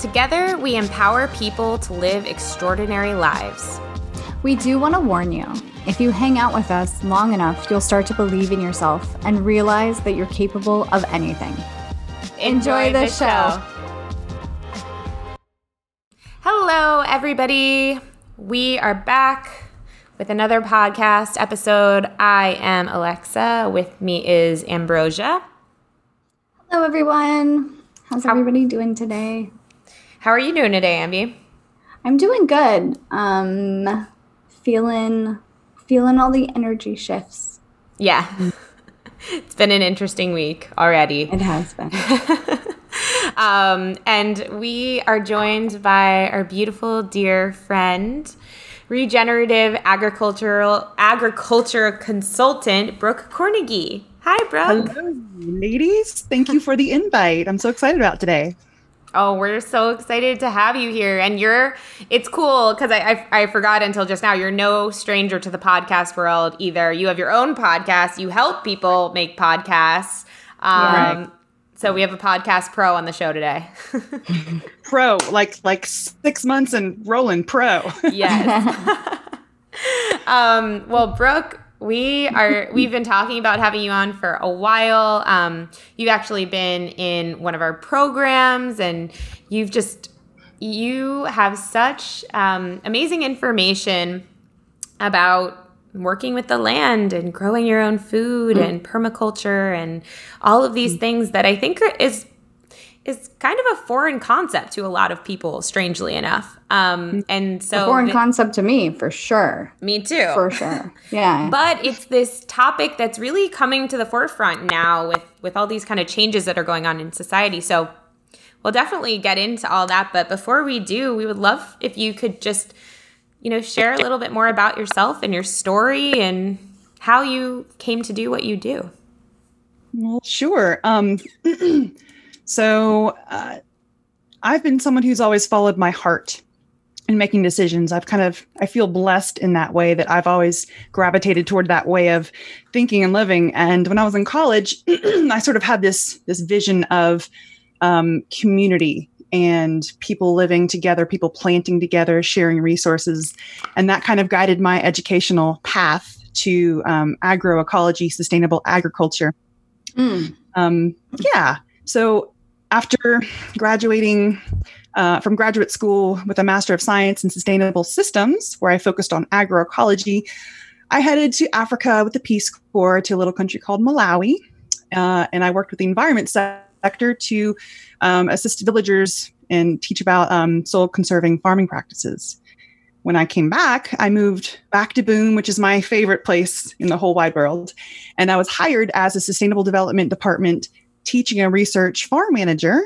Together, we empower people to live extraordinary lives. We do want to warn you if you hang out with us long enough, you'll start to believe in yourself and realize that you're capable of anything. Enjoy, Enjoy the, the show. Hello, everybody. We are back with another podcast episode. I am Alexa. With me is Ambrosia. Hello, everyone. How's how, everybody doing today? How are you doing today, Ambi? I'm doing good. Um, feeling feeling all the energy shifts. Yeah. it's been an interesting week already. It has been. um, and we are joined by our beautiful dear friend, regenerative agricultural agriculture consultant Brooke Cornegie. Hi, Brooke. Hello, ladies. Thank you for the invite. I'm so excited about today. Oh, we're so excited to have you here. And you're, it's cool because I, I, I, forgot until just now, you're no stranger to the podcast world either. You have your own podcast, you help people make podcasts. Um, right. So we have a podcast pro on the show today. pro, like like six months and rolling pro. yes. um, well, Brooke, we are we've been talking about having you on for a while. Um, you've actually been in one of our programs, and you've just you have such um, amazing information about working with the land and growing your own food mm. and permaculture and all of these mm. things that I think is is kind of a foreign concept to a lot of people, strangely enough. Um, and so, a foreign th- concept to me, for sure. Me too, for sure. Yeah, but it's this topic that's really coming to the forefront now with with all these kind of changes that are going on in society. So, we'll definitely get into all that. But before we do, we would love if you could just, you know, share a little bit more about yourself and your story and how you came to do what you do. Well, sure. Um, So uh, I've been someone who's always followed my heart in making decisions. I've kind of I feel blessed in that way that I've always gravitated toward that way of thinking and living. And when I was in college, I sort of had this this vision of um, community and people living together, people planting together, sharing resources, and that kind of guided my educational path to um, agroecology, sustainable agriculture. Mm. Um, yeah. So after graduating uh, from graduate school with a Master of Science in Sustainable Systems, where I focused on agroecology, I headed to Africa with the Peace Corps to a little country called Malawi. Uh, and I worked with the environment sector to um, assist villagers and teach about um, soil conserving farming practices. When I came back, I moved back to Boone, which is my favorite place in the whole wide world. And I was hired as a sustainable development department teaching and research farm manager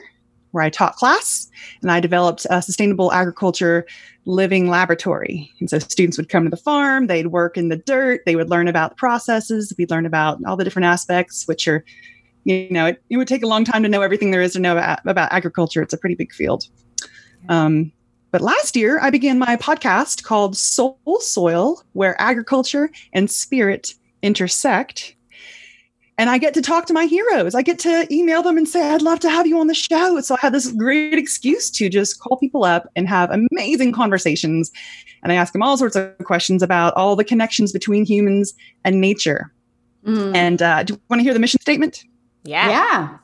where I taught class and I developed a sustainable agriculture living laboratory. And so students would come to the farm, they'd work in the dirt, they would learn about the processes, we'd learn about all the different aspects, which are, you know, it, it would take a long time to know everything there is to know about, about agriculture. It's a pretty big field. Um, but last year, I began my podcast called Soul Soil, where agriculture and spirit intersect and I get to talk to my heroes. I get to email them and say, I'd love to have you on the show. So I have this great excuse to just call people up and have amazing conversations. And I ask them all sorts of questions about all the connections between humans and nature. Mm. And uh, do you want to hear the mission statement? Yeah. Yeah.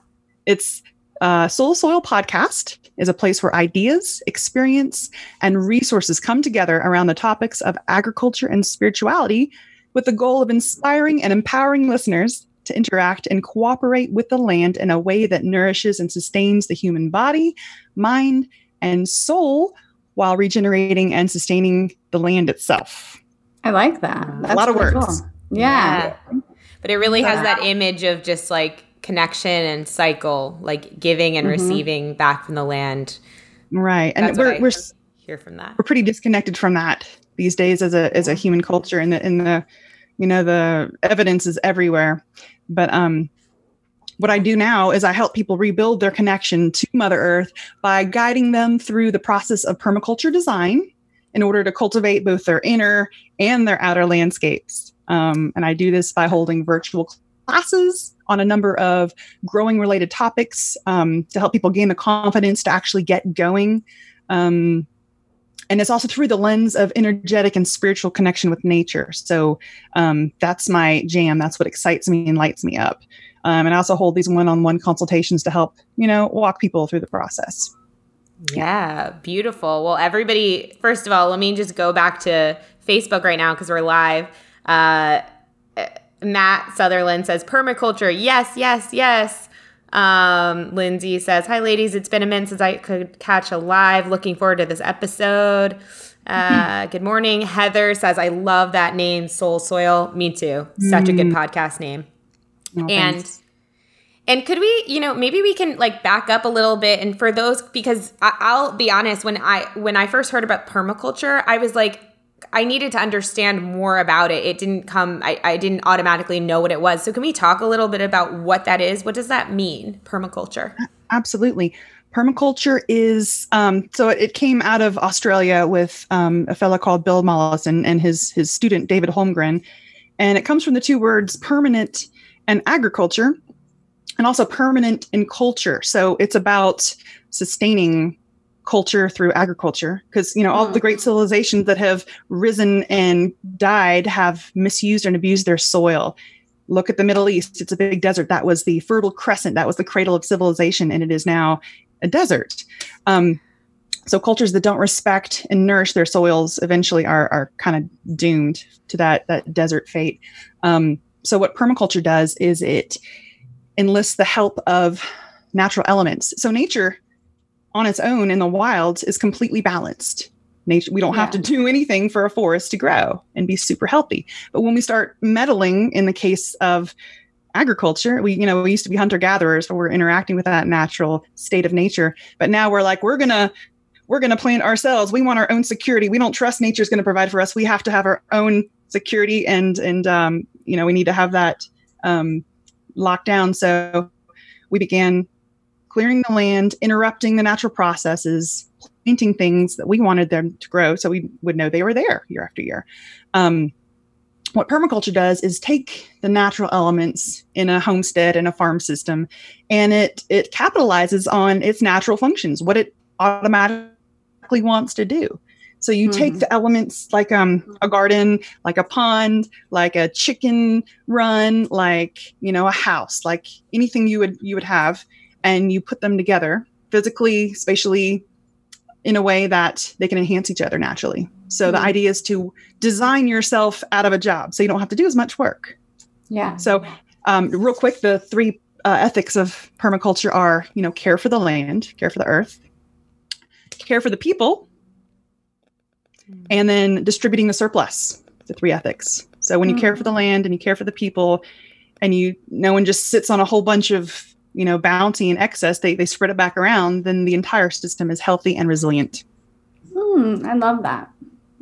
It's uh, Soul Soil Podcast is a place where ideas, experience, and resources come together around the topics of agriculture and spirituality with the goal of inspiring and empowering listeners to interact and cooperate with the land in a way that nourishes and sustains the human body, mind, and soul while regenerating and sustaining the land itself. I like that. That's a lot of words. Cool. Yeah. yeah. But it really has that image of just like connection and cycle, like giving and mm-hmm. receiving back from the land. right and That's what we're, I we're hear from that. we're pretty disconnected from that these days as a as a human culture in the in the you know the evidence is everywhere. But um what i do now is i help people rebuild their connection to mother earth by guiding them through the process of permaculture design in order to cultivate both their inner and their outer landscapes. Um, and i do this by holding virtual classes on a number of growing related topics um, to help people gain the confidence to actually get going um, and it's also through the lens of energetic and spiritual connection with nature. So um, that's my jam. That's what excites me and lights me up. Um, and I also hold these one-on-one consultations to help you know walk people through the process. Yeah, beautiful. Well, everybody, first of all, let me just go back to Facebook right now because we're live. Uh, Matt Sutherland says permaculture. Yes, yes, yes. Um, Lindsay says, Hi, ladies. It's been a minute since I could catch a live. Looking forward to this episode. Uh, good morning. Heather says, I love that name, Soul Soil. Me too. Such a good podcast name. Oh, and thanks. and could we, you know, maybe we can like back up a little bit and for those because I, I'll be honest, when I when I first heard about permaculture, I was like, I needed to understand more about it. It didn't come, I, I didn't automatically know what it was. So can we talk a little bit about what that is? What does that mean, permaculture? absolutely. Permaculture is um, so it, came out of Australia with um, a fellow called Bill Mollison and his his student David Holmgren, and it comes from the two words permanent and agriculture, and also permanent in culture. So it's about sustaining culture through agriculture because you know all the great civilizations that have risen and died have misused and abused their soil. Look at the middle east. It's a big desert. That was the fertile crescent. That was the cradle of civilization and it is now a desert. Um, so cultures that don't respect and nourish their soils eventually are, are kind of doomed to that that desert fate. Um, so what permaculture does is it enlists the help of natural elements. So nature on its own in the wild is completely balanced. Nature, we don't have to do anything for a forest to grow and be super healthy. But when we start meddling in the case of agriculture, we, you know, we used to be hunter gatherers, so we're interacting with that natural state of nature. But now we're like, we're gonna, we're gonna plant ourselves. We want our own security. We don't trust nature's gonna provide for us. We have to have our own security and and um, you know, we need to have that um locked down. So we began clearing the land, interrupting the natural processes, planting things that we wanted them to grow so we would know they were there year after year. Um, what permaculture does is take the natural elements in a homestead and a farm system and it it capitalizes on its natural functions, what it automatically wants to do. So you take Mhm. the elements like um, a garden, like a pond, like a chicken run, like you know a house, like anything you would you would have, and you put them together physically, spatially, in a way that they can enhance each other naturally. So the Mhm. idea is to design yourself out of a job, so you don't have to do as much work. Yeah. So, um, real quick, the three uh, ethics of permaculture are, you know, care for the land, care for the earth, care for the people, and then distributing the surplus. The three ethics. So when you care for the land and you care for the people, and you no one just sits on a whole bunch of you know bounty and excess, they they spread it back around. Then the entire system is healthy and resilient. Hmm, I love that.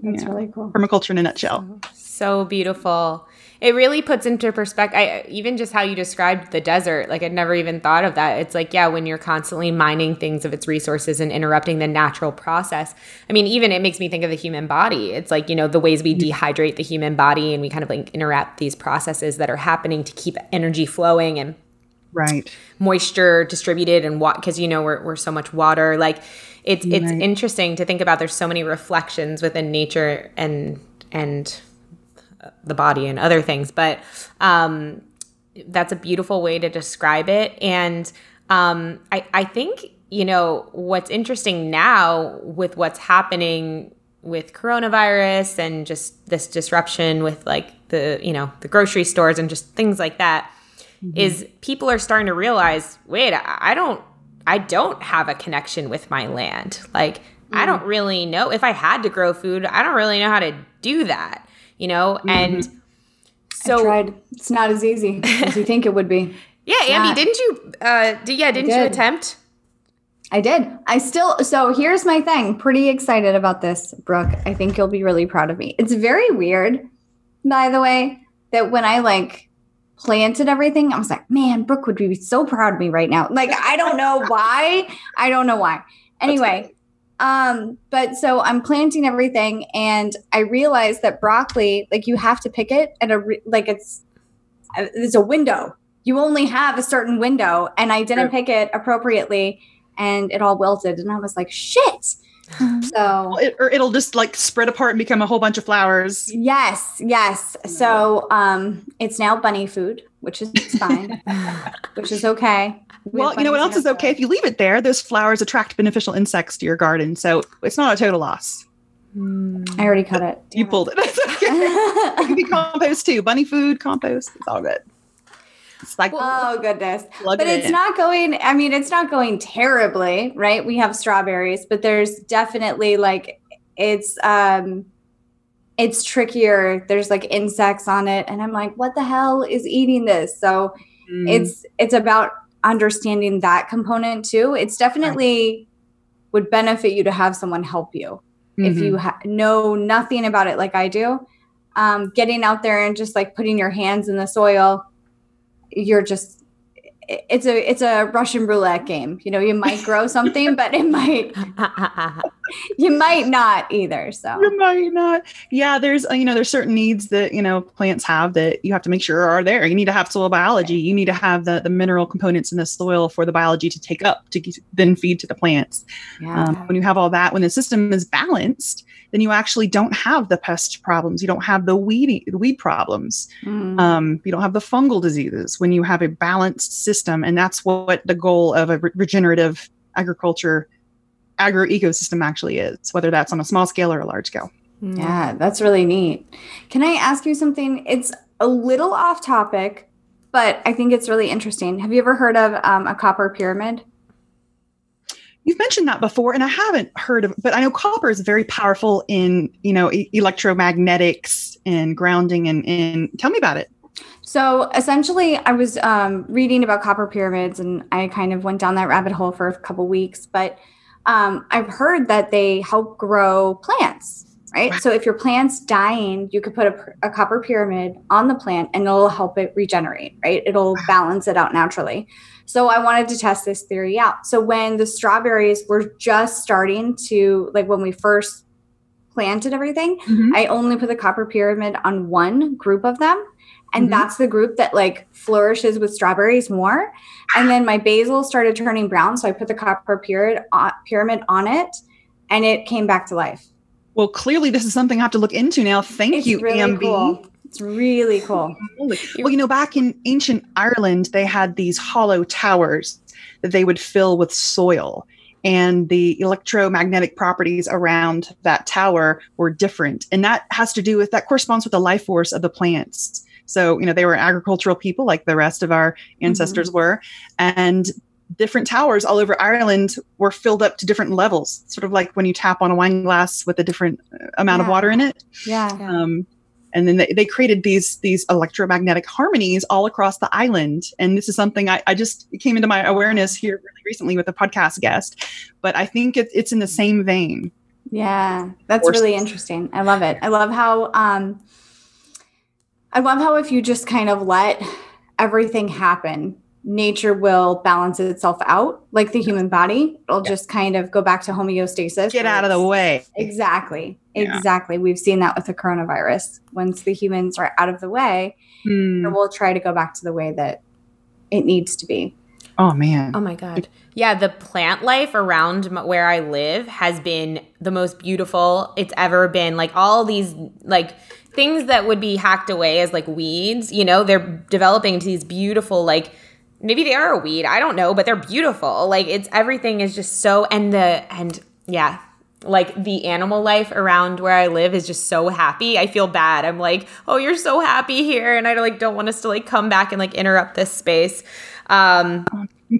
That's Yeah. really cool. Permaculture in a nutshell. So beautiful. It really puts into perspective, I, even just how you described the desert. Like, I'd never even thought of that. It's like, yeah, when you're constantly mining things of its resources and interrupting the natural process. I mean, even it makes me think of the human body. It's like, you know, the ways we dehydrate the human body and we kind of like interrupt these processes that are happening to keep energy flowing and Right. moisture distributed and what because you know we're, we're so much water. Like it's it's interesting to think about there's so many reflections within nature and and the body and other things but um that's a beautiful way to describe it. And um i i think you know what's interesting now with what's happening with coronavirus and just this disruption with like the you know the grocery stores and just things like that Mm-hmm. is people are starting to realize wait I, I don't i don't have a connection with my land like i mm-hmm. don't really know if i had to grow food i don't really know how to do that you know mm-hmm. and I so tried. It's not as easy as you think it would be. yeah andy not. didn't you uh did, yeah didn't you attempt I did. I still, so here's my thing. Pretty excited about this, Brooke. I think you'll be really proud of me. It's very weird, by the way, that when I like planted everything, I was like, man, Brooke would be so proud of me right now. Like, I don't know why. I don't know why. Anyway, um, but so I'm planting everything and I realized that broccoli, like you have to pick it at a, re- like it's, it's a window. You only have a certain window and I didn't pick it appropriately and it all wilted. And I was like, shit. So it, or it'll just like spread apart and become a whole bunch of flowers. Yes, yes. So um it's now bunny food, which is fine, which is okay. We well, you know what else is okay? If you leave it there, those flowers attract beneficial insects to your garden. So it's not a total loss. I already cut it. Damn you it. pulled it. it can be compost too. Bunny food, compost. It's all good. It's like oh goodness, but it's in. not going. I mean, it's not going terribly, right? We have strawberries, but there's definitely like it's um it's trickier. There's like insects on it, and I'm like, what the hell is eating this? So mm. it's it's about understanding that component too. It's definitely would benefit you to have someone help you mm-hmm. if you ha- know nothing about it like I do. Um, getting out there and just like putting your hands in the soil you're just it's a it's a Russian roulette game. You know, you might grow something, but it might you might not either. So you might not. Yeah, there's uh, you know there's certain needs that you know plants have that you have to make sure are there. You need to have soil biology. You need to have the the mineral components in the soil for the biology to take up to then feed to the plants. Yeah. Um, when you have all that, when the system is balanced, then you actually don't have the pest problems. You don't have the weed the weed problems. Mm. Um, you don't have the fungal diseases when you have a balanced system, and that's what the goal of a re- regenerative agriculture agro ecosystem actually is, whether that's on a small scale or a large scale. Mm. Yeah, that's really neat. Can I ask you something? It's a little off topic, but I think it's really interesting. Have you ever heard of um, a copper pyramid? You've mentioned that before, and I haven't heard of, but I know copper is very powerful in, you know, e- electromagnetics and grounding. And, and tell me about it. So essentially, I was um, reading about copper pyramids, and I kind of went down that rabbit hole for a couple weeks. But um, I've heard that they help grow plants, right? So if your plant's dying, you could put a, a, copper pyramid on the plant, and it'll help it regenerate, right? It'll balance it out naturally. So I wanted to test this theory out. So when the strawberries were just starting to, like when we first planted everything, mm-hmm. I only put the copper pyramid on one group of them. And mm-hmm. that's the group that like flourishes with strawberries more. And then my basil started turning brown. So I put the copper pyramid, uh, pyramid on it and it came back to life. Well, clearly this is something I have to look into now. Thank it's you, really AMB. Cool. It's really cool. Well, you know, back in ancient Ireland, they had these hollow towers that they would fill with soil. And the electromagnetic properties around that tower were different. And that has to do with that corresponds with the life force of the plants. So, you know, they were agricultural people like the rest of our ancestors mm-hmm. were. And different towers all over Ireland were filled up to different levels, sort of like when you tap on a wine glass with a different uh, amount yeah. of water in it. Yeah. Um, and then they, they created these these electromagnetic harmonies all across the island and this is something i, I just came into my awareness here really recently with a podcast guest but i think it, it's in the same vein yeah that's really interesting i love it i love how um i love how if you just kind of let everything happen nature will balance itself out like the human body. It'll yeah. just kind of go back to homeostasis. Get out of the way. Exactly. Yeah. exactly. We've seen that with the coronavirus. Once the humans are out of the way hmm. we'll try to go back to the way that it needs to be. Oh man. Oh my god. Yeah the plant life around where i live has been the most beautiful it's ever been. Like all these like things that would be hacked away as like weeds you know they're developing into these beautiful like maybe they are a weed i don't know but they're beautiful. Like it's everything is just so and the and yeah like the animal life around where i live is just so happy. I feel bad. I'm like oh you're so happy here and i like don't want us to like come back and like interrupt this space. Um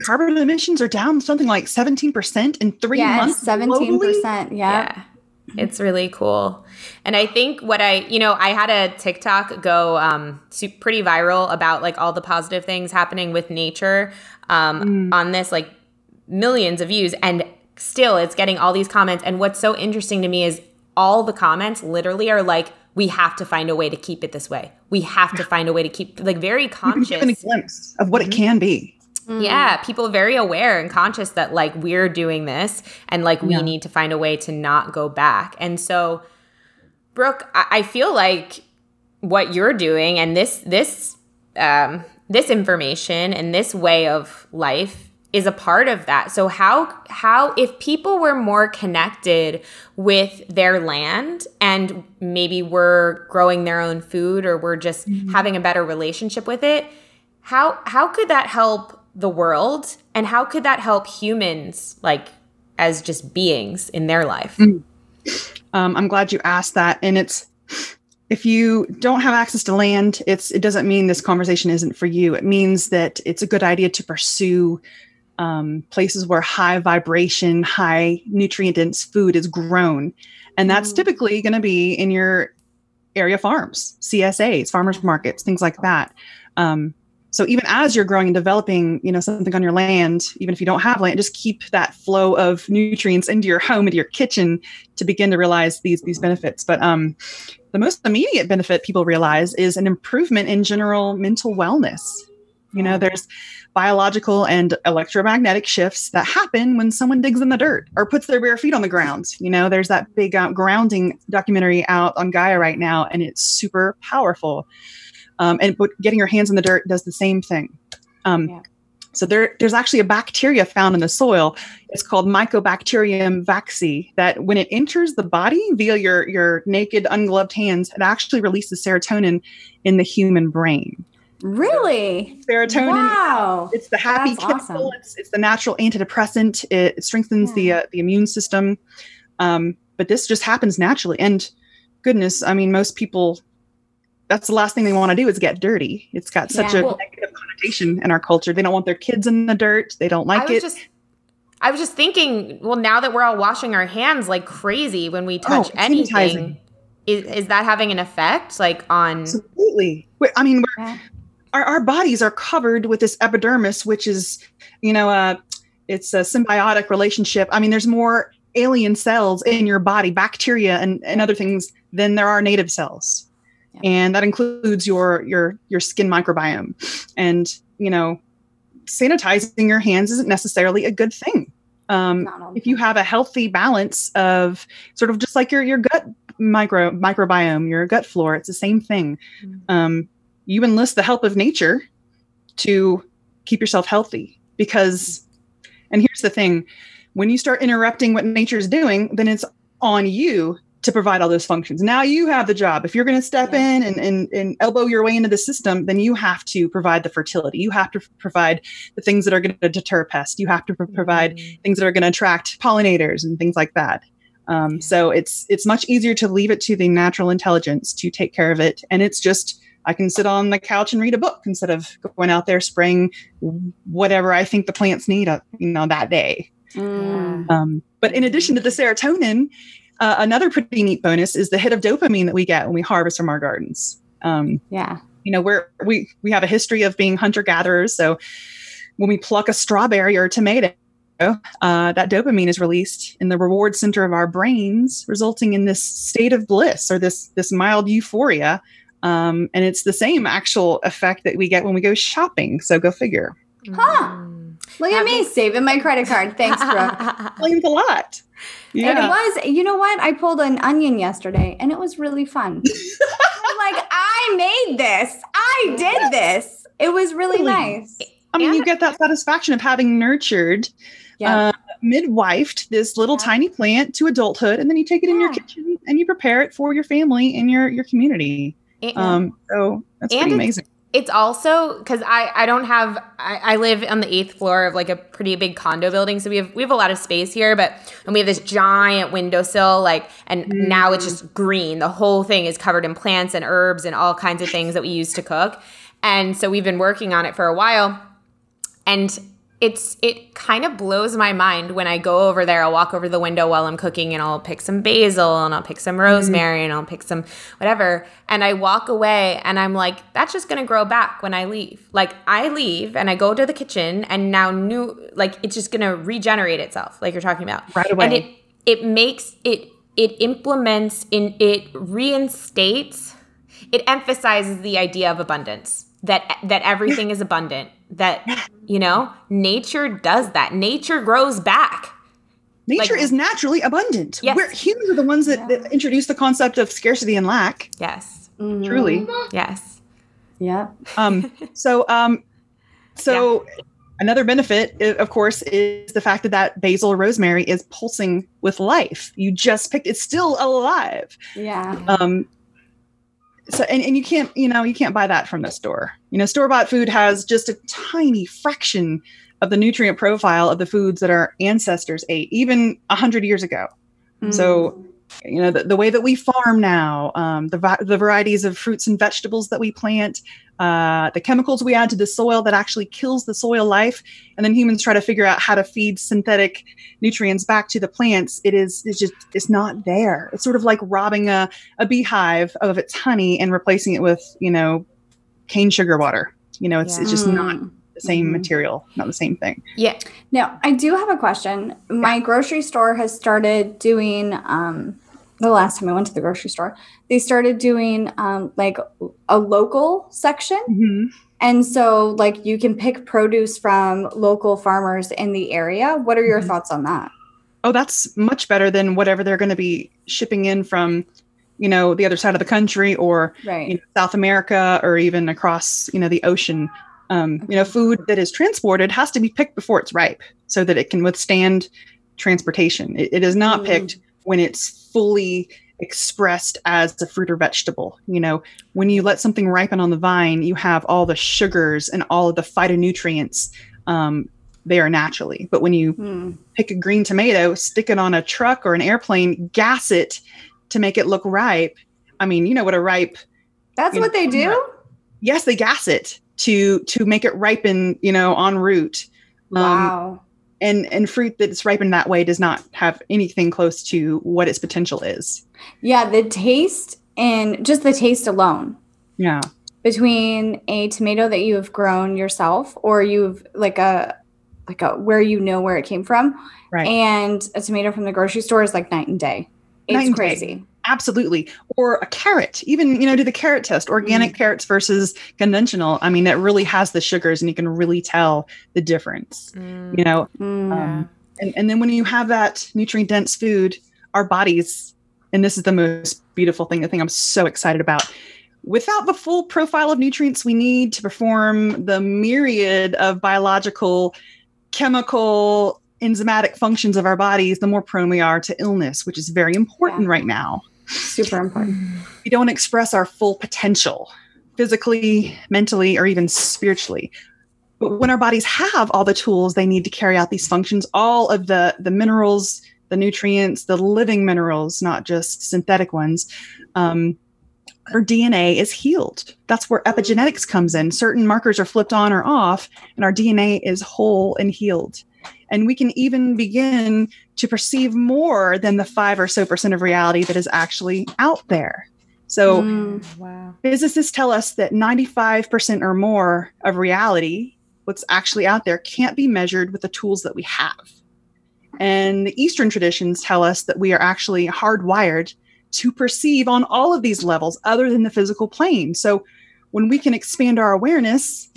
carbon emissions are down something like 17% in three yes, months 17% yeah. yeah it's really cool. And I think what I, you know, I had a TikTok go um, pretty viral about like all the positive things happening with nature um, mm. on this like millions of views and still it's getting all these comments and what's so interesting to me is all the comments literally are like we have to find a way to keep it this way we have to find a way to keep like very conscious Given a glimpse of what it can be. Yeah people very aware and conscious that like we're doing this and like we Yeah. need to find a way to not go back. And so brooke i, I feel like what you're doing and this this um, this information and this way of life is a part of that. So how how if people were more connected with their land and maybe were growing their own food or were just having a better relationship with it how how could that help the world and how could that help humans like as just beings in their life Um, I'm glad you asked that. And it's if you don't have access to land, it's it doesn't mean this conversation isn't for you. It means that it's a good idea to pursue um, places where high vibration, high nutrient dense food is grown, and that's Mm. typically going to be in your area farms, CSAs, farmers markets, things like that. Um, so even as you're growing and developing, you know, something on your land, even if you don't have land, just keep that flow of nutrients into your home, into your kitchen, to begin to realize these these benefits. But um, the most immediate benefit people realize is an improvement in general mental wellness. You know, there's biological and electromagnetic shifts that happen when someone digs in the dirt or puts their bare feet on the ground. You know, there's that big uh, grounding documentary out on Gaia right now, and it's super powerful. Um, and but getting your hands in the dirt does the same thing. Um, Yeah. So there, there's actually a bacteria found in the soil. It's called Mycobacterium vaccae. That when it enters the body via your your naked, ungloved hands, it actually releases serotonin in the human brain. Really? Serotonin Wow. it's the happy That's chemical. awesome. It's, it's the natural antidepressant. It, strengthens the uh, the immune system. Um, but this just happens naturally. And goodness, I mean, most people. That's the last thing they want to do is get dirty. It's got such Yeah. a Well- negative connotation in our culture. They don't want their kids in the dirt. They don't I like was it. just I was just thinking, well, now that we're all washing our hands like crazy when we touch Oh, anything, is, is that having an effect like on Absolutely. Wait, I mean, we're, Yeah. our, our bodies are covered with this epidermis, which is, you know, uh, it's a symbiotic relationship. I mean, there's more alien cells in your body, bacteria and, and other things, than there are native cells. Yeah. And that includes your your your skin microbiome. And, you know, sanitizing your hands isn't necessarily a good thing. Um, Not all the if you have a healthy balance of sort of just like your your gut micro microbiome, your gut flora, it's the same thing. Mm. Um, you enlist the help of nature to keep yourself healthy because and here's the thing when you start interrupting what nature's doing then it's on you to provide all those functions now you have the job if you're going to step Yeah. in and, and, and elbow your way into the system then you have to provide the fertility you have to provide the things that are going to deter pests you have to pro- provide Mm. things that are going to attract pollinators and things like that. Um, Yeah. So it's it's much easier to leave it to the natural intelligence to take care of it, and it's just I can sit on the couch and read a book instead of going out there spraying whatever I think the plants need, uh, you know, that day. Mm. Um, but in addition to the serotonin, uh, another pretty neat bonus is the hit of dopamine that we get when we harvest from our gardens. Um, Yeah. you know we're we we have a history of being hunter gatherers so when we pluck a strawberry or a tomato uh, that dopamine is released in the reward center of our brains resulting in this state of bliss or this this mild euphoria um, and it's the same actual effect that we get when we go shopping so go figure Huh. Look at me saving my credit card. Thanks, bro. explains a lot And yeah it was, you know what? I pulled an onion yesterday and it was really fun. I'm like, I made this. I did this. It was really Totally. nice. i mean you get that satisfaction of having nurtured Yeah. uh, midwifed this little Yeah. tiny plant to adulthood and then you take it in your kitchen and you prepare it for your family and your your community And- um so that's And pretty it's- amazing It's also because I, I don't have I, I live on the eighth floor of like a pretty big condo building, so we have we have a lot of space here, but and we have this giant windowsill, like and now it's mm. just green. The whole thing is covered in plants and herbs and all kinds of things that we use to cook. And so we've been working on it for a while. And it's it kind of blows my mind when I go over there. I'll walk over the window while I'm cooking and I'll pick some basil and I'll pick some mm-hmm. rosemary and I'll pick some whatever. And I walk away and I'm like, that's just gonna grow back when I leave. Like I leave and I go to the kitchen and now new like it's just gonna regenerate itself, like you're talking about. Right away. And it it makes it it implements in it reinstates it emphasizes the idea of abundance that that everything is abundant that you know nature does that nature grows back Nature Like- is naturally abundant. Yes. We're humans are the ones that, that introduced the concept of scarcity and lack. yes Mhm. Truly. yes Yeah. Um, so, um, so another benefit, of course, is the fact that that basil rosemary is pulsing with life. You just picked; it's still alive. Yeah. Um, so, and, and you can't, you know, you can't buy that from the store. You know, store bought food has just a tiny fraction of the nutrient profile of the foods that our ancestors ate, even a hundred years ago. So, hmm. You know, the, the way that we farm now, um, the, the varieties of fruits and vegetables that we plant, uh, the chemicals we add to the soil that actually kills the soil life, and then humans try to figure out how to feed synthetic nutrients back to the plants. It is it's just it's not there. It's sort of like robbing a, a beehive of its honey and replacing it with you know cane sugar water. You know, it's it's just not Mm. The same Mhm. material, not the same thing. yeah Now, I do have a question. My grocery store has started doing, um, the last time I went to the grocery store, they started doing um, like a local section. Mm-hmm. And so, like, you can pick produce from local farmers in the area. What are your Mhm. thoughts on that? oh that's much better than whatever they're going to be shipping in from you know the other side of the country or Right. you know, south america or even across you know the ocean um, you know food that is transported has to be picked before it's ripe so that it can withstand transportation it, it is not Mm. picked when it's fully expressed as a fruit or vegetable you know when you let something ripen on the vine you have all the sugars and all of the phytonutrients um, there naturally but when you Hmm. pick a green tomato, stick it on a truck or an airplane, gas it to make it look ripe. I mean, you know what a ripe That's what know, they do? yes, they gas it to to make it ripen, you know, en route. Um, Wow. and and fruit that's ripened that way does not have anything close to what its potential is. Yeah, the taste and just the taste alone Yeah. between a tomato that you have grown yourself or you've like a like a where you know where it came from Right. and a tomato from the grocery store is like night and day. It's Night and day. Crazy. Absolutely. Or a carrot, even, you know, do the carrot test, organic carrots versus conventional. I mean, it really has the sugars and you can really tell the difference. You know, Mm. Um, and, and then when you have that nutrient dense food, our bodies, and this is the most beautiful thing, the thing I'm so excited about, without the full profile of nutrients we need to perform the myriad of biological, chemical, enzymatic functions of our bodies, the more prone we are to illness, which is very important Yeah. right now. Super important. We don't express our full potential physically, mentally, or even spiritually. But when our bodies have all the tools they need to carry out these functions, all of the the minerals, the nutrients, the living minerals, not just synthetic ones, um, our DNA is healed. That's where epigenetics comes in. Certain markers are flipped on or off, and our DNA is whole and healed. And we can even begin to perceive more than the five or so percent of reality that is actually out there. So, Mm. wow physicists tell us that 95% or more of reality, what's actually out there, can't be measured with the tools that we have. And the Eastern traditions tell us that we are actually hardwired to perceive on all of these levels other than the physical plane. So when we can expand our awareness,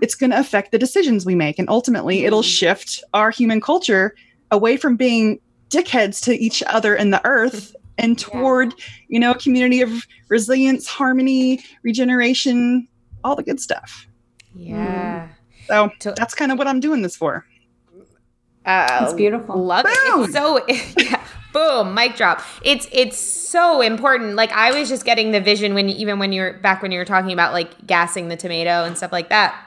it's going to affect the decisions we make. And ultimately, it'll shift our human culture away from being dickheads to each other in the earth and toward, you know, a community of resilience, harmony, regeneration, all the good stuff. yeah So To- that's kind of what I'm doing this for. Uh, It's beautiful. Love it. It's so yeah. Boom, mic drop. It's it's so important. Like I was just getting the vision when even when you were back when you were talking about like gassing the tomato and stuff like that.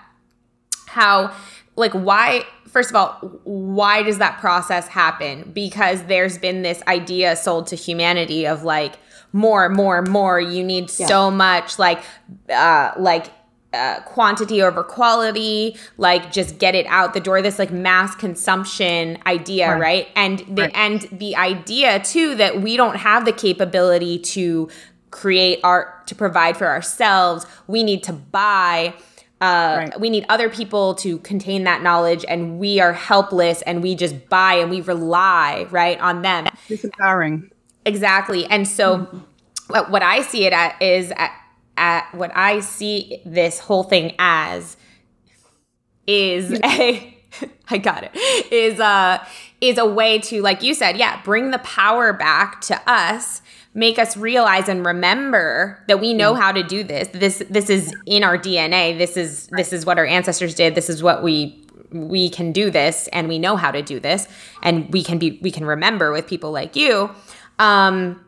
How like why first of all why does that process happen because there's been this idea sold to humanity of like more more more you need Yeah. so much like uh like uh, quantity over quality, like just get it out the door. This like mass consumption idea, right? right? And the right. and the idea too that we don't have the capability to create art to provide for ourselves. We need to buy. Uh, right. We need other people to contain that knowledge, and we are helpless, and we just buy and we rely right on them. Disempowering. Exactly, and so. Mm-hmm. What I see it at is at at what I see this whole thing as is a I got it. Is uh is a way to like you said, yeah, bring the power back to us, make us realize and remember that we know how to do this. This this is in our DNA. This is this is what our ancestors did. This is what we we can do this and we know how to do this and we can be we can remember with people like you. Um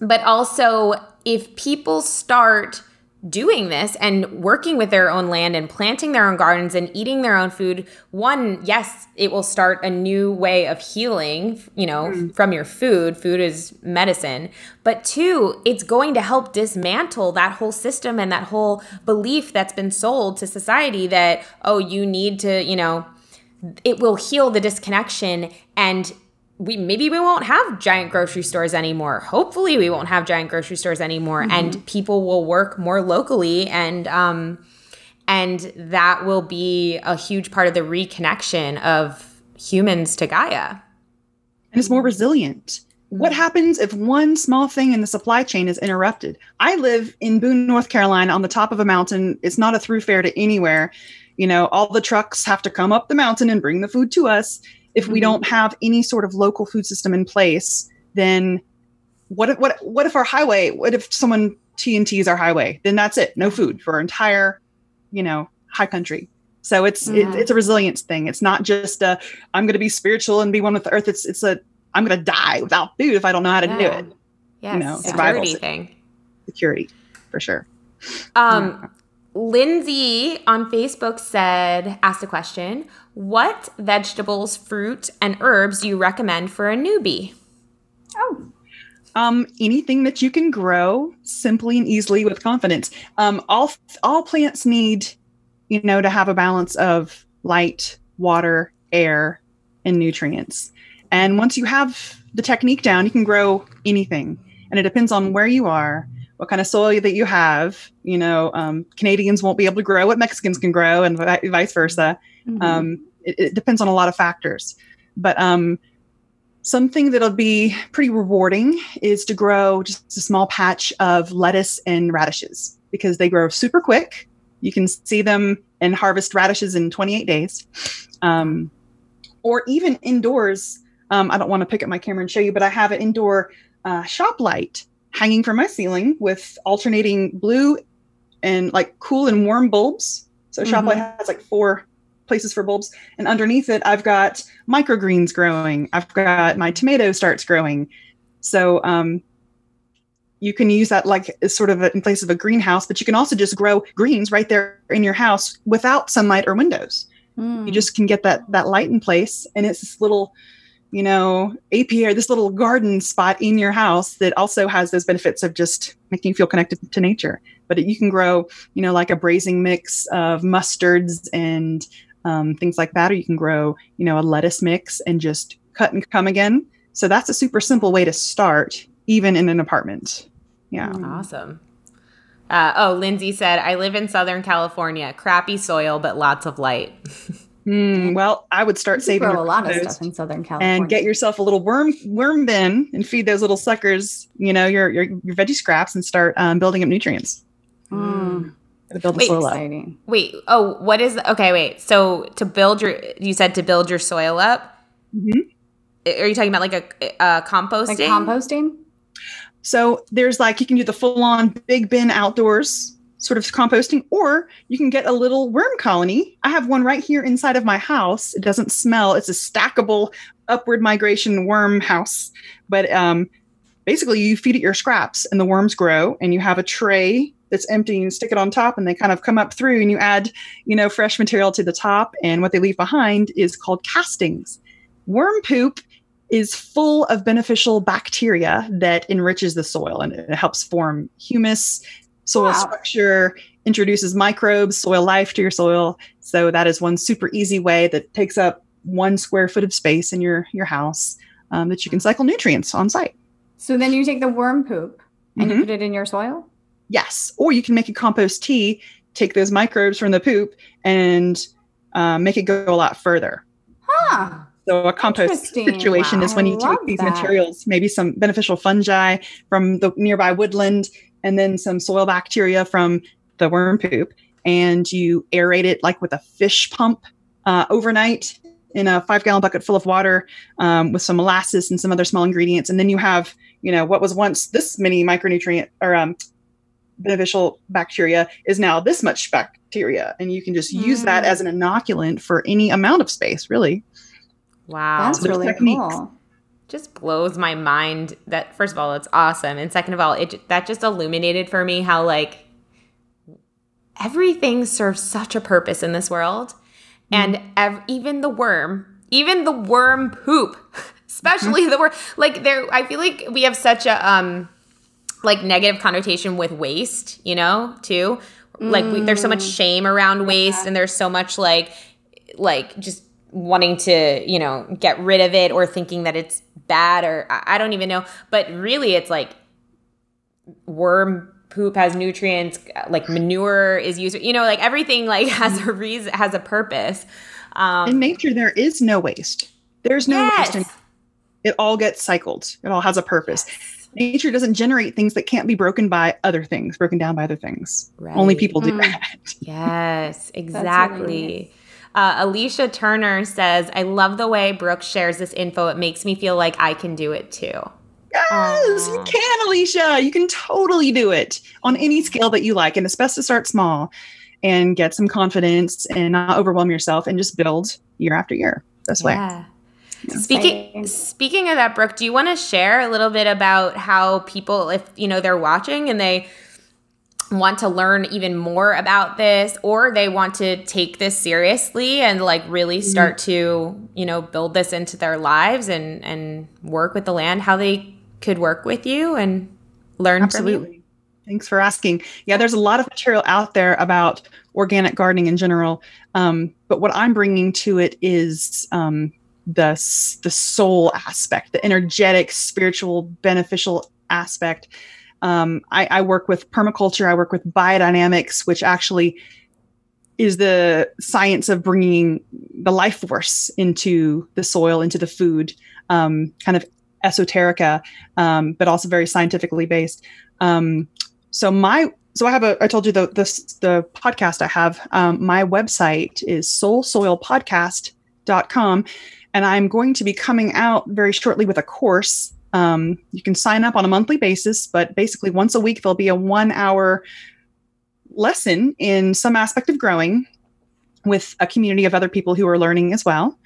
but also if people start doing this and working with their own land and planting their own gardens and eating their own food one yes it will start a new way of healing you know mm. from your food food is medicine but two it's going to help dismantle that whole system and that whole belief that's been sold to society that oh you need to you know it will heal the disconnection and we maybe we won't have giant grocery stores anymore. Hopefully, we won't have giant grocery stores anymore, mm-hmm. and people will work more locally, and um, and that will be a huge part of the reconnection of humans to Gaia. And it's more resilient. What mm-hmm. happens if one small thing in the supply chain is interrupted? I live in Boone, North Carolina, on the top of a mountain. It's not a throughfare to anywhere. You know, all the trucks have to come up the mountain and bring the food to us if we don't mm-hmm. have any sort of local food system in place, then what if, what what if our highway? What if someone TNTs our highway? Then that's it. No food for our entire, you know, high country. So it's it, it's a resilience thing. It's not just a I'm going to be spiritual and be one with the earth. It's it's a I'm going to die without food if I don't know how to yeah. do it. Yeah, you know, security thing. Security, for sure. Um, yeah. Lindsay on Facebook said, asked a question What vegetables, fruit, and herbs do you recommend for a newbie? Oh. Um, anything that you can grow simply and easily with confidence. Um, all all plants need, you know, to have a balance of light, water, air, and nutrients. And once you have the technique down, you can grow anything. And it depends on where you are what kind of soil that you have. You know, um, Canadians won't be able to grow what Mexicans can grow, and vice versa. Mm-hmm. Um, it, it, depends on a lot of factors. But um, something that'll be pretty rewarding is to grow just a small patch of lettuce and radishes because they grow super quick. You can see them and harvest radishes in 28 days. Um, or even indoors. Um, I don't want to pick up my camera and show you, but I have an indoor uh, shop light hanging from my ceiling with alternating blue and like cool and warm bulbs. So mm-hmm. ShopLight has like four places for bulbs. And underneath it, I've got microgreens growing. I've got my tomato starts growing. So um, you can use that like as sort of a, in place of a greenhouse, but you can also just grow greens right there in your house without sunlight or windows. Mm. You just can get that that light in place, and it's this little you know, apiary, this little garden spot in your house that also has those benefits of just making you feel connected to nature. But you can grow, you know, like a braising mix of mustards and um, things like that, or you can grow, you know, a lettuce mix and just cut and come again. So that's a super simple way to start, even in an apartment. Yeah. Awesome. Uh, oh, Lindsay said, I live in Southern California. Crappy soil, but lots of light. Mm, well, I would start saving a lot of stuff in Southern California and get yourself a little worm worm bin and feed those little suckers. You know your your, your veggie scraps and start um, building up nutrients. Mm. To build the wait, soil up. Wait, oh, what is okay? Wait, so to build your, you said to build your soil up. Mm-hmm. Are you talking about like a, a composting? Like composting. So there's like you can do the full on big bin outdoors sort of composting, or you can get a little worm colony. I have one right here inside of my house. It doesn't smell. It's a stackable upward migration worm house. But um, basically, you feed it your scraps, and the worms grow, and you have a tray that's empty and you stick it on top and they kind of come up through and you add you know fresh material to the top and what they leave behind is called castings worm poop is full of beneficial bacteria that enriches the soil and it helps form humus soil wow. structure, introduces microbes, soil life to your soil. So that is one super easy way that takes up one square foot of space in your your house um, that you can cycle nutrients on site. So then you take the worm poop and mm-hmm. you put it in your soil. Yes, or you can make a compost tea. Take those microbes from the poop and uh, make it go a lot further. Huh. So a compost situation wow, is when you take these that. materials, maybe some beneficial fungi from the nearby woodland, and then some soil bacteria from the worm poop, and you aerate it like with a fish pump uh, overnight in a five gallon bucket full of water um, with some molasses and some other small ingredients, and then you have you know what was once this many micronutrient or um, beneficial bacteria is now this much bacteria, and you can just mm. use that mm. as an inoculant for any amount of space, really. Wow. That's really techniques. cool. Just blows my mind that first of all it's awesome and second of all it that just illuminated for me how like everything serves such a purpose in this world mm-hmm. and ev- even the worm even the worm poop especially mm-hmm. the worm like there i feel like we have such a um like negative connotation with waste you know too like we, there's so much mm. shame around waste and there's so much like like just wanting to, you know, get rid of it or thinking that it's bad or I don't even know. But really, it's like worm poop has nutrients, like manure is used, you know, like everything like has a reason, has a purpose. Um, in nature, there is no waste. There's no yes. waste. It all gets cycled. It all has a purpose. Yes. Nature doesn't generate things that can't be broken by other things, broken down by other things. Right. Only people do mm. that. Yes, exactly. Uh, Alicia Turner says, I love the way Brooke shares this info. It makes me feel like I can do it too. Yes, Aww. you can, Alicia. You can totally do it on any scale that you like. And it's best to start small and get some confidence and not overwhelm yourself and just build year after year this yeah. way. Yeah. Speaking speaking of that, Brooke, do you want to share a little bit about how people, if you know they're watching and they want to learn even more about this or they want to take this seriously and like really mm-hmm. start mm-hmm. to you know build this into their lives and and work with the land how they could work with you and learn absolutely thanks for asking yeah there's a lot of material out there about organic gardening in general um, but what i'm bringing to it is um, the the soul aspect the energetic spiritual beneficial aspect um, I, I work with permaculture, I work with biodynamics, which actually is the science of bringing the life force into the soil, into the food, um, kind of esoterica, um, but also very scientifically based. Um, so my so I have a I told you the the, the podcast I have. Um, my website is soulsoilpodcast.com, and I'm going to be coming out very shortly with a course um, you can sign up on a monthly basis, but basically once a week there'll be a one hour lesson in some aspect of growing with a community of other people who are learning as well.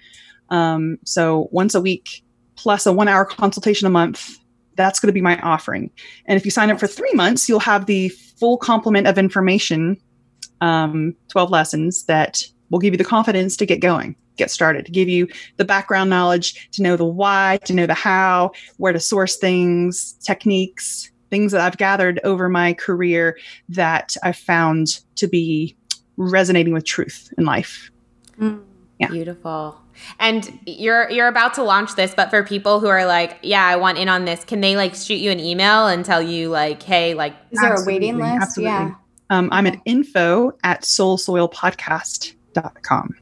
Um, so once a week plus a one hour consultation a month, that's going to be my offering. And if you sign up for three months, you'll have the full complement of information, um, 12 lessons that will give you the confidence to get going get started, to give you the background knowledge, to know the why, to know the how, where to source things, techniques, things that I've gathered over my career that I've found to be resonating with truth in life. Mm. Yeah. Beautiful. And you're you're about to launch this, but for people who are like, yeah, I want in on this, can they like shoot you an email and tell you like, hey, like is there a waiting list? Absolutely. Yeah. Um, I'm at info at soulsoilpodcast.com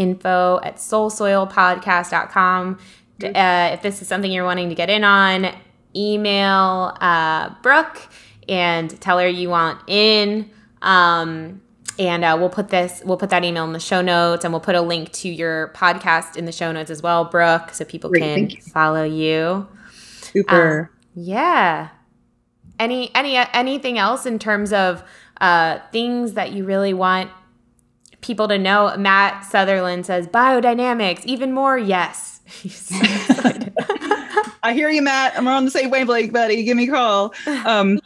info at soulsoilpodcast.com. Uh, if this is something you're wanting to get in on, email uh, Brooke and tell her you want in. Um, and uh, we'll put this, we'll put that email in the show notes, and we'll put a link to your podcast in the show notes as well, Brooke, so people Great, can you. follow you. Super. Um, yeah. Any any anything else in terms of uh, things that you really want people to know. Matt Sutherland says biodynamics, even more. Yes. I hear you, Matt. I'm on the same wavelength, buddy. Give me a call. Um,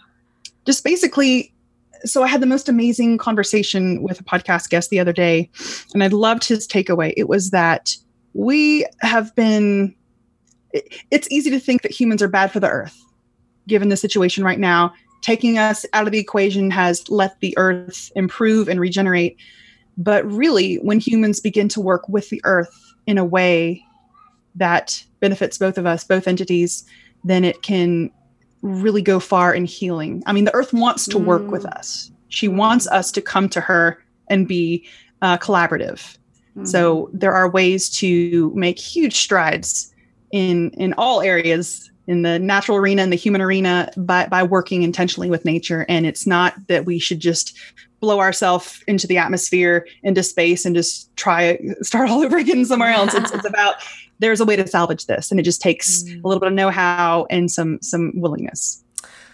just basically, so I had the most amazing conversation with a podcast guest the other day, and I loved his takeaway. It was that we have been, it, it's easy to think that humans are bad for the earth, given the situation right now taking us out of the equation has let the earth improve and regenerate. But really, when humans begin to work with the earth in a way that benefits both of us, both entities, then it can really go far in healing. I mean, the earth wants to work with Mm. us. She wants us to come to her and be uh, collaborative. Mm. So there are ways to make huge strides in in all areas in the natural arena and the human arena by by working intentionally with nature. And it's not that we should just blow ourselves into the atmosphere, into space, and just try start all over again somewhere else. It's, it's about there's a way to salvage this, and it just takes Mm. a little bit of know-how and some some willingness.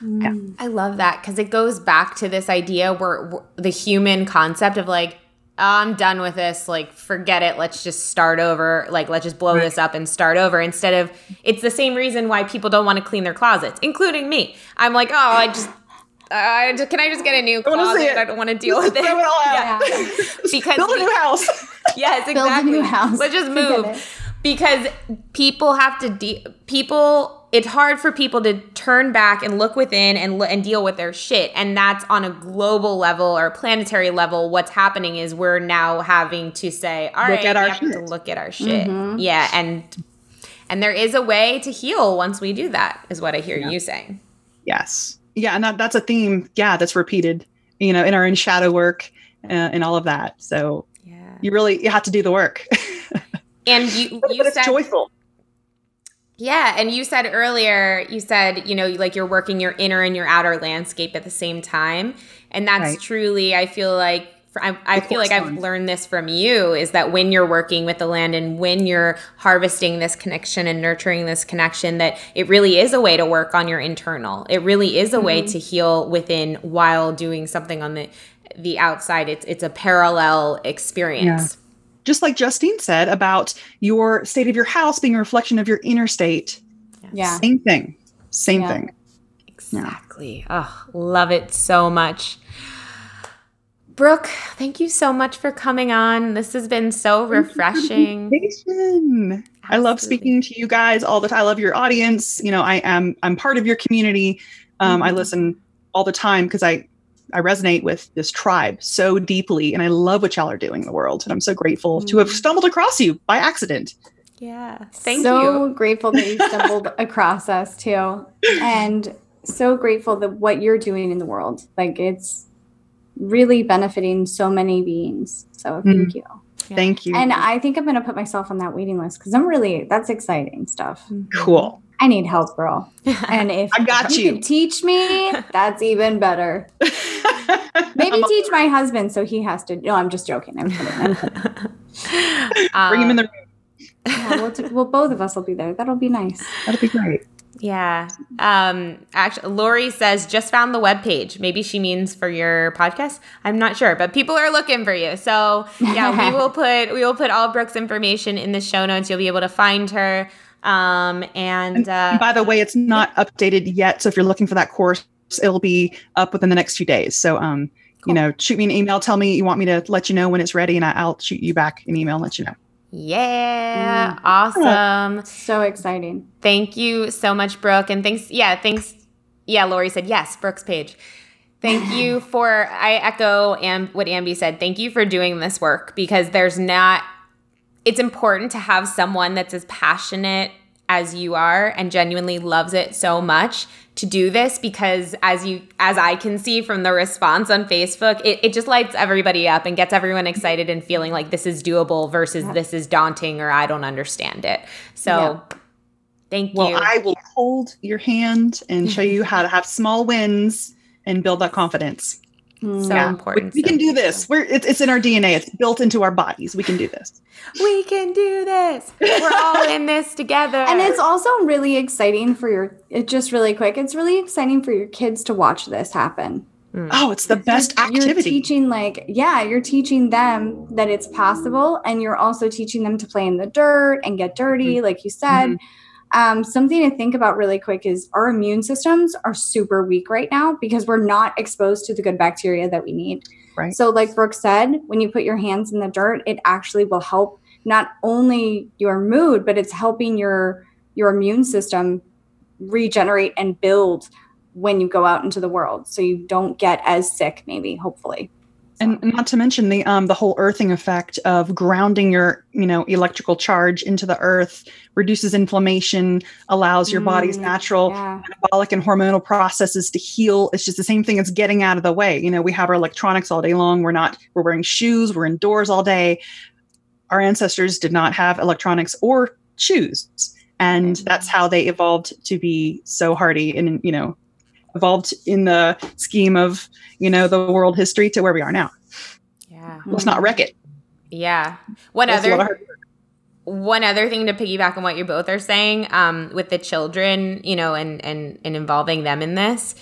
Mm. I love that because it goes back to this idea where, where the human concept of like, "Oh, I'm done with this. Like, forget it. Let's just start over. Like, let's just blow Right. this up and start over. Instead of, it's the same reason why people don't want to clean their closets, including me. I'm like, oh, I just, uh, just- can I just get a new I closet? it. I don't want to deal with it. Throw it all out. Yeah. because Build a new house. Yes, Build a exactly. new house. Let's just move because people have to de- people. It's hard for people to turn back and look within and and deal with their shit, and that's on a global level or planetary level. What's happening is we're now having to say, "All Look right, at our we have to shit. look at our shit." Mhm. Yeah, and and there is a way to heal once we do that. Is what I hear Yeah. you saying. Yes. Yeah, and that, that's a theme. Yeah, that's repeated. You know, in our in shadow work uh, and all of that. So Yeah, you really you have to do the work. and you but you it's said joyful. Yeah, and you said earlier, you said, you know, like you're working your inner and your outer landscape at the same time. And that's Right. truly, I feel like, I, I feel like I've learned this from you is that when you're working with the land and when you're harvesting this connection and nurturing this connection, that it really is a way to work on your internal. It really is a way mm-hmm. to heal within while doing something on the the outside. It's it's a parallel experience. Just like Justine said about your state of your house being a reflection of your inner state. Yeah. Same thing. Same Yeah. thing. Exactly. Oh, love it so much. Brooke, thank you so much for coming on. This has been so refreshing. I love speaking to you guys all the time. I love your audience. You know, I am I'm part of your community. Um, I Mhm. listen all the time because I I resonate with this tribe so deeply, and I love what y'all are doing in the world. And I'm so grateful to have Mhm. stumbled across you by accident. Yeah. Thank so you. So grateful that you stumbled across us too. And so grateful that what you're doing in the world. Like it's really benefiting so many beings. So thank you. Yeah. Thank you. And I think I'm gonna put myself on that waiting list because I'm really that's exciting stuff. cool. I need help, girl. And if I got you you. could teach me, that's even better. Maybe I'm- teach my husband so he has to. No, I'm just joking. I'm kidding. I'm kidding. bring him in Um, the room. Yeah, we'll, t- well, both of us will be there. That'll be nice. That'd be great. Yeah. Um actually Lori says just found the web page. Maybe she means for your podcast. I'm not sure, but people are looking for you. So yeah, we will put we will put all Brooke's information in the show notes. You'll be able to find her. Um and uh And by the way, it's not updated yet. So if you're looking for that course, it'll be up within the next few days. So um, Cool. you know, shoot me an email, tell me you want me to let you know when it's ready, and I, I'll shoot you back an email and let you know. yeah, Mm. awesome. So exciting. Thank you so much, Brooke. And thanks. Yeah, thanks. Yeah, Lori said yes, Brooke's page. Thank you for, I echo Am- what Ambi said. Thank you for doing this work because there's not, it's important to have someone that's as passionate as you are and genuinely loves it so much to do this because as you as i can see from the response on facebook it, it just lights everybody up and gets everyone excited and feeling like this is doable versus Yeah. this is daunting or i don't understand it so thank Well, you I will hold your hand and show you how to have small wins and build that confidence. Mm. So Yeah. important. We, we so can do this. We're it's, it's in our DNA. It's built into our bodies. We can do this. We can do this. We're all in this together. And it's also really exciting for your, it just really quick, it's really exciting for your kids to watch this happen. Oh, it's the best activity. You're activity. teaching, like, yeah, you're teaching them that it's possible. And you're also teaching them to play in the dirt and get dirty, Mm-hmm. like you said. Um, something to think about really quick is our immune systems are super weak right now because we're not exposed to the good bacteria that we need. Right. So, like Brooke said, when you put your hands in the dirt, it actually will help not only your mood, but it's helping your your immune system regenerate and build when you go out into the world so you don't get as sick maybe hopefully and not to mention the um, the whole earthing effect of grounding your you know electrical charge into the earth reduces inflammation allows your mm, body's natural yeah. metabolic and hormonal processes to heal. It's just the same thing as getting out of the way. You know we have our electronics all day long. We're not we're wearing shoes. We're indoors all day. Our ancestors did not have electronics or shoes. And that's how they evolved to be so hardy and you know evolved in the scheme of you know the world history to where we are now yeah let's not wreck it yeah one That's other one other thing to piggyback on what you both are saying um, with the children you know and and and involving them in this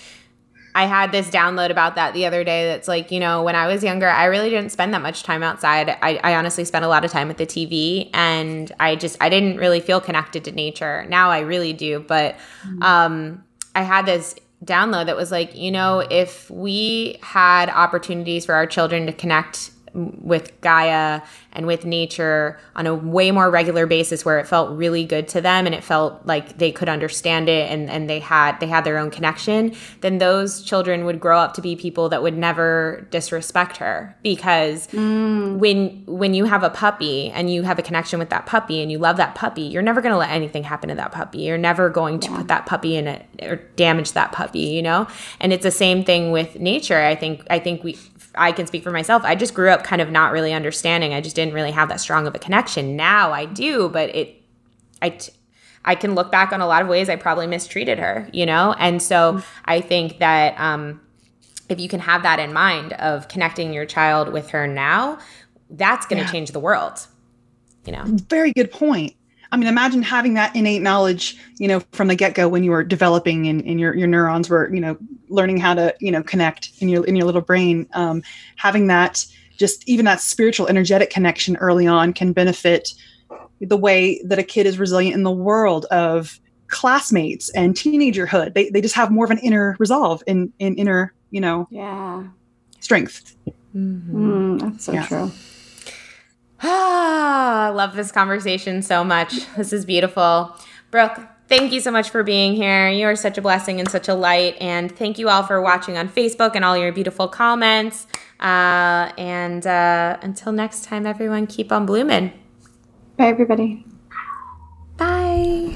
I had this download about that the other day that's like, you know, when I was younger, I really didn't spend that much time outside. I, I, honestly spent a lot of time with the TV and I just, I didn't really feel connected to nature. Now I really do. But mm-hmm. um, I had this download that was like, you know, if we had opportunities for our children to connect with Gaia and with nature on a way more regular basis where it felt really good to them and it felt like they could understand it and, and they had they had their own connection, then those children would grow up to be people that would never disrespect her. Because mm. when when you have a puppy and you have a connection with that puppy and you love that puppy, you're never gonna let anything happen to that puppy. You're never going to yeah. put that puppy in it or damage that puppy, you know? And it's the same thing with nature. I think I think we I can speak for myself. I just grew up kind of not really understanding. I just didn't really have that strong of a connection. Now I do, but it, I, t- I can look back on a lot of ways I probably mistreated her, you know? And so mm-hmm. I think that um, if you can have that in mind of connecting your child with her now, that's going to yeah. change the world, you know? Very good point. I mean, imagine having that innate knowledge, you know, from the get go when you were developing and, and your, your neurons were, you know, learning how to, you know, connect in your, in your little brain. Um, having that, just even that spiritual energetic connection early on can benefit the way that a kid is resilient in the world of classmates and teenagerhood. They, they just have more of an inner resolve in, in inner, you know, yeah, strength. Mm-hmm. Mm, that's so yeah. true. Ah, I love this conversation so much. This is beautiful. Brooke, thank you so much for being here. You are such a blessing and such a light. And thank you all for watching on Facebook and all your beautiful comments. Uh, and uh, until next time, everyone, keep on blooming. Bye, everybody. Bye.